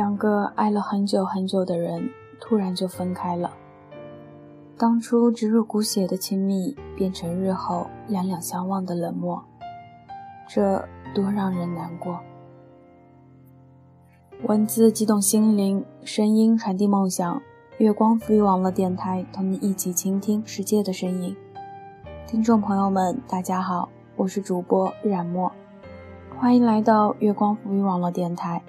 两个爱了很久很久的人，突然就分开了。当初植入骨血的亲密，变成日后两两相望的冷漠，这多让人难过。文字激动心灵，声音传递梦想。月光赋予网络电台，同你一起倾听世界的声音。听众朋友们，大家好，我是主播冉墨，欢迎来到月光赋予网络电台。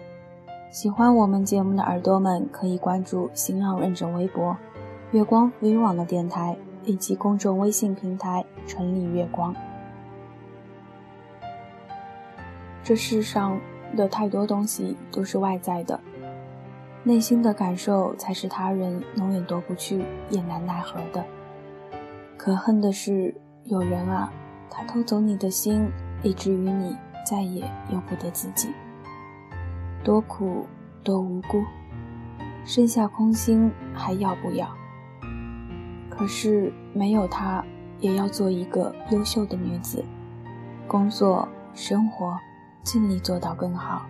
喜欢我们节目的耳朵们，可以关注新浪认证微博“月光浮语网的电台”以及公众微信平台“城里月光”。这世上的太多东西都是外在的，内心的感受才是他人永远夺不去也难奈何的。可恨的是，有人啊，他偷走你的心，以至于你再也由不得自己。多苦多无辜，剩下空心还要不要？可是没有他，也要做一个优秀的女子，工作生活尽力做到更好，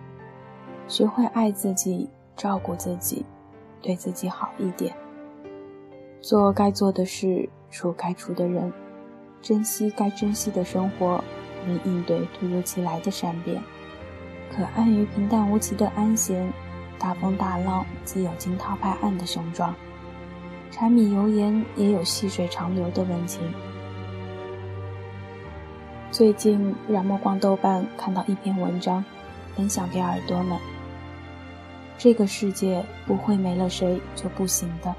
学会爱自己，照顾自己，对自己好一点，做该做的事，处该处的人，珍惜该珍惜的生活，以应对突如其来的善变。可安于平淡无奇的安闲，大风大浪自有惊涛拍岸的雄壮，柴米油盐也有细水长流的温情。最近冉墨逛豆瓣看到一篇文章，分享给耳朵们。这个世界不会没了谁就不行的。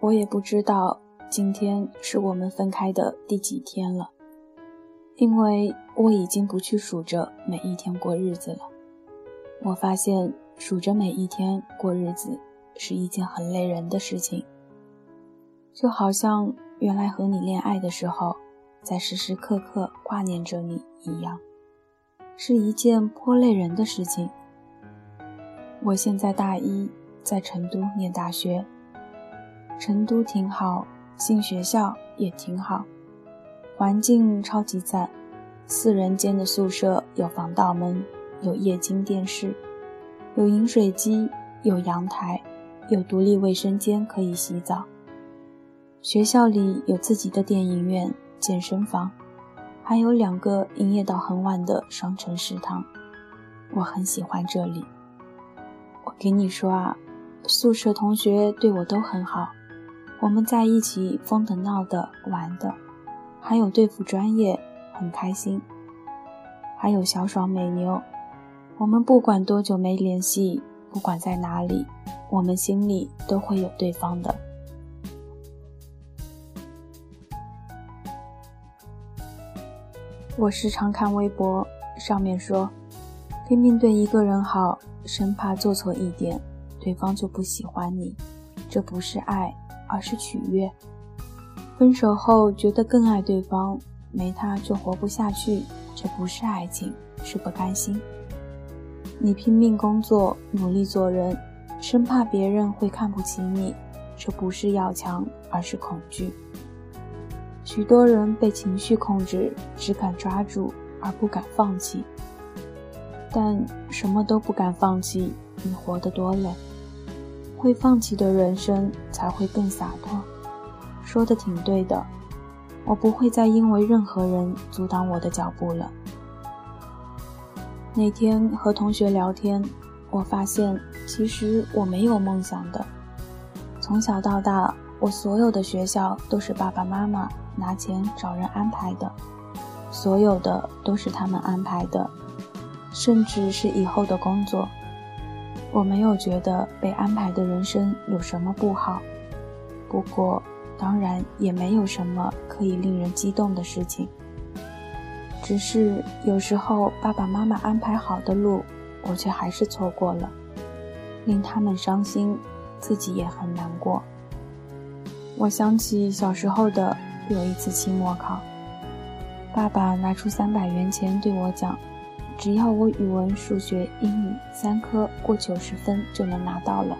我也不知道今天是我们分开的第几天了。因为我已经不去数着每一天过日子了，我发现数着每一天过日子是一件很累人的事情，就好像原来和你恋爱的时候，在时时刻刻挂念着你一样，是一件颇累人的事情。我现在大一，在成都念大学，成都挺好，进学校也挺好。环境超级赞，四人间的宿舍有防盗门，有液晶电视，有饮水机，有阳台，有独立卫生间可以洗澡。学校里有自己的电影院、健身房，还有两个营业到很晚的双层食堂。我很喜欢这里。我给你说啊，宿舍同学对我都很好，我们在一起疯的、闹的、玩的。还有对付专业，很开心。还有小爽美妞，我们不管多久没联系，不管在哪里，我们心里都会有对方的。我时常看微博，上面说，拼命对一个人好，生怕做错一点，对方就不喜欢你，这不是爱，而是取悦。分手后觉得更爱对方，没他就活不下去，这不是爱情，是不甘心。你拼命工作，努力做人，生怕别人会看不起你，这不是要强，而是恐惧。许多人被情绪控制，只敢抓住而不敢放弃。但什么都不敢放弃，你活得多累。会放弃的人生才会更洒脱。说的挺对的，我不会再因为任何人阻挡我的脚步了。那天和同学聊天，我发现其实我没有梦想的。从小到大，我所有的学校都是爸爸妈妈拿钱找人安排的，所有的都是他们安排的，甚至是以后的工作，我没有觉得被安排的人生有什么不好。不过。当然也没有什么可以令人激动的事情，只是有时候爸爸妈妈安排好的路，我却还是错过了，令他们伤心，自己也很难过。我想起小时候的有一次期末考，爸爸拿出三百元钱对我讲，只要我语文、数学、英语三科过九十分就能拿到了，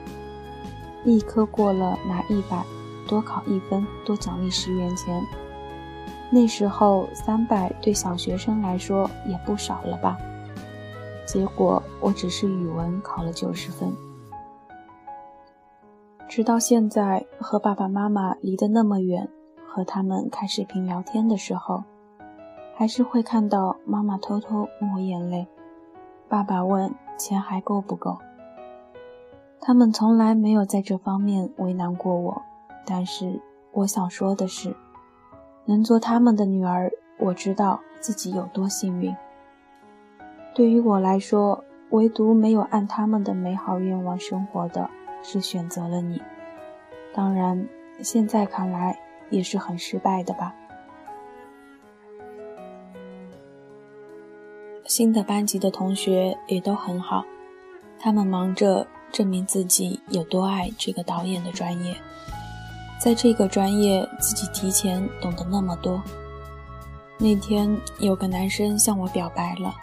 一科过了拿一百。多考一分，多奖励十元钱。那时候三百对小学生来说也不少了吧？结果我只是语文考了九十分。直到现在，和爸爸妈妈离得那么远，和他们开视频聊天的时候，还是会看到妈妈偷偷抹眼泪，爸爸问钱还够不够。他们从来没有在这方面为难过我，但是我想说的是，能做他们的女儿，我知道自己有多幸运。对于我来说，唯独没有按他们的美好愿望生活的。是选择了你，当然，现在看来也是很失败的吧。新的班级的同学也都很好，他们忙着证明自己有多爱这个导演的专业，在这个专业自己提前懂得那么多。那天有个男生向我表白了，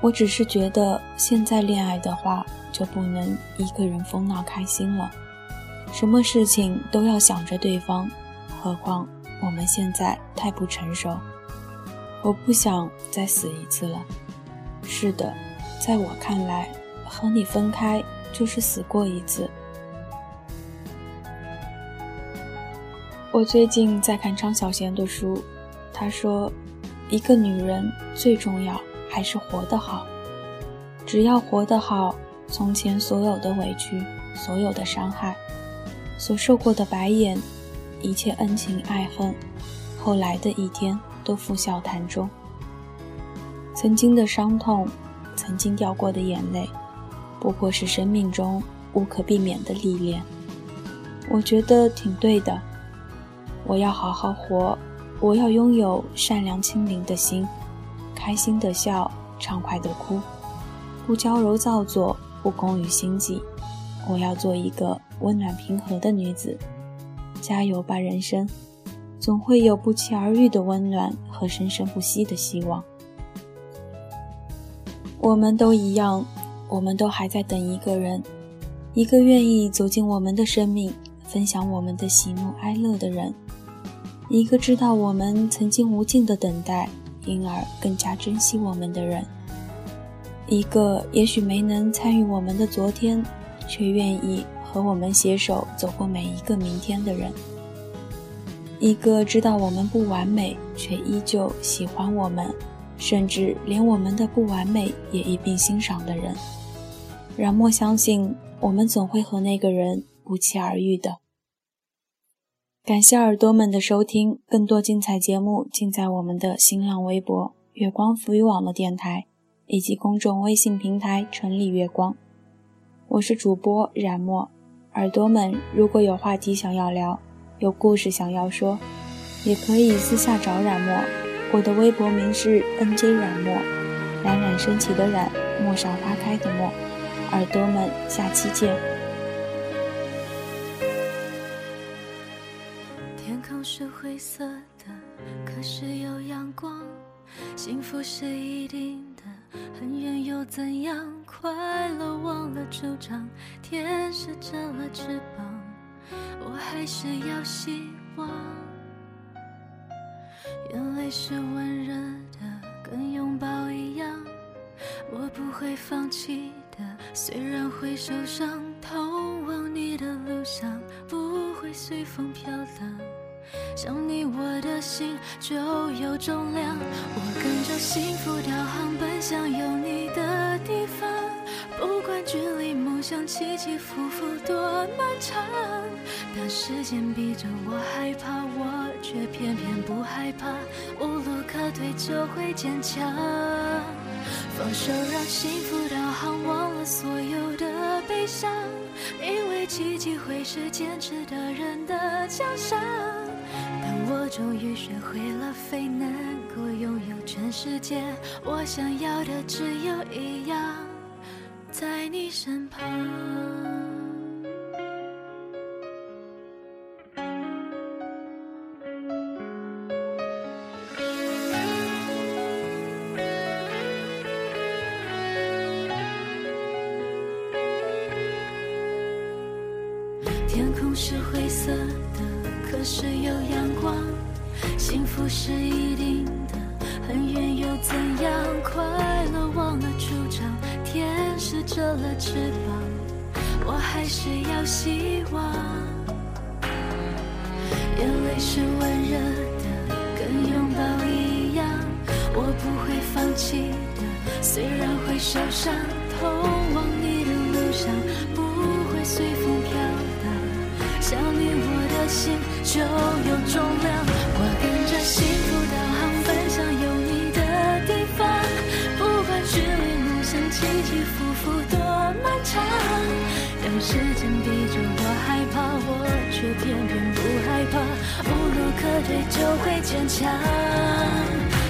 我只是觉得现在恋爱的话。就不能一个人疯闹开心了，什么事情都要想着对方，何况我们现在太不成熟。我不想再死一次了。是的，在我看来，和你分开就是死过一次。我最近在看张小娴的书，她说，一个女人最重要还是活得好，只要活得好。从前所有的委屈，所有的伤害，所受过的白眼，一切恩情爱恨，后来的一天都付笑谈中。曾经的伤痛，曾经掉过的眼泪，不过是生命中无可避免的历练。我觉得挺对的。我要好好活，我要拥有善良清灵的心，开心的笑，畅快的哭，不娇柔造作。不功于心计，我要做一个温暖平和的女子。加油吧，人生，总会有不期而遇的温暖和生生不息的希望。我们都一样，我们都还在等一个人，一个愿意走进我们的生命，分享我们的喜怒哀乐的人，一个知道我们曾经无尽的等待，因而更加珍惜我们的人。一个也许没能参与我们的昨天，却愿意和我们携手走过每一个明天的人；一个知道我们不完美，却依旧喜欢我们，甚至连我们的不完美也一并欣赏的人。让莫相信，我们总会和那个人不期而遇的。感谢耳朵们的收听，更多精彩节目尽在我们的新浪微博“月光浮语网络电台”。以及公众微信平台“城里月光”，我是主播冉墨。耳朵们，如果有话题想要聊，有故事想要说，也可以私下找冉墨。我的微博名是 NJ 冉墨，冉冉升起的冉，陌上花开的陌。耳朵们，下期见。空是灰色的，可是有阳光，幸福是一定的。很远又怎样？快乐忘了主张，天使折了翅膀，我还是要希望。眼泪是温热的，跟拥抱一样，我不会放弃的。虽然会受伤，通往你的路上不会随风飘荡。想你，我的心就有重量。我跟着幸福导航，奔向有你的地方。不管距离梦想起起伏伏多漫长，当时间逼着我害怕，我却偏偏不害怕。无路可退，就会坚强。放手，让幸福导航，忘了所有的悲伤。因为奇迹会是坚持的人的奖赏。终于学会了飞，能够拥有全世界。我想要的只有一样，在你身旁。不是一定的。很远又怎样？快乐忘了主张。着了翅膀，我还是要希望。眼泪是温热的，跟拥抱一样，我不会放弃的，虽然会受伤。通往你的路上不会随风飘荡，想你我的心就有重量。我时间逼着我害怕，我却偏偏不害怕，无路可退就会坚强。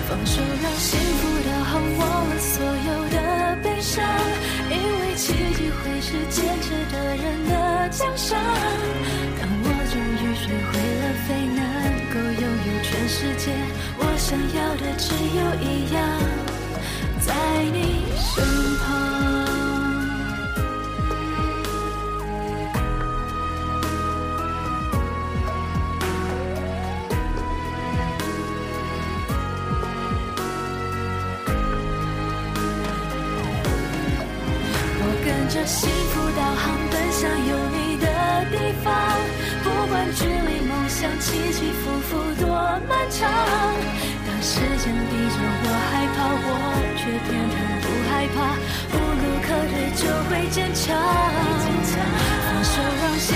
放手让幸福导航忘了所有的悲伤，因为奇迹会是坚持的人的奖赏。当我终于学会了飞，能够拥有全世界，我想要的只有一样，在你身旁。着幸福导航奔向有你的地方，不管距离梦想起起伏伏多漫长。当时间逼着我害怕，我却偏偏不害怕，无路可退就会坚强。放手让心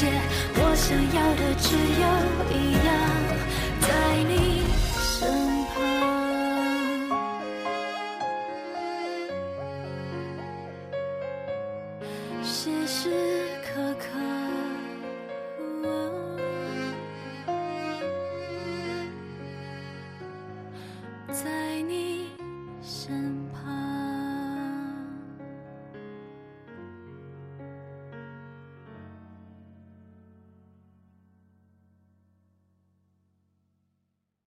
我想要的只有一样，在你身旁。时时刻刻。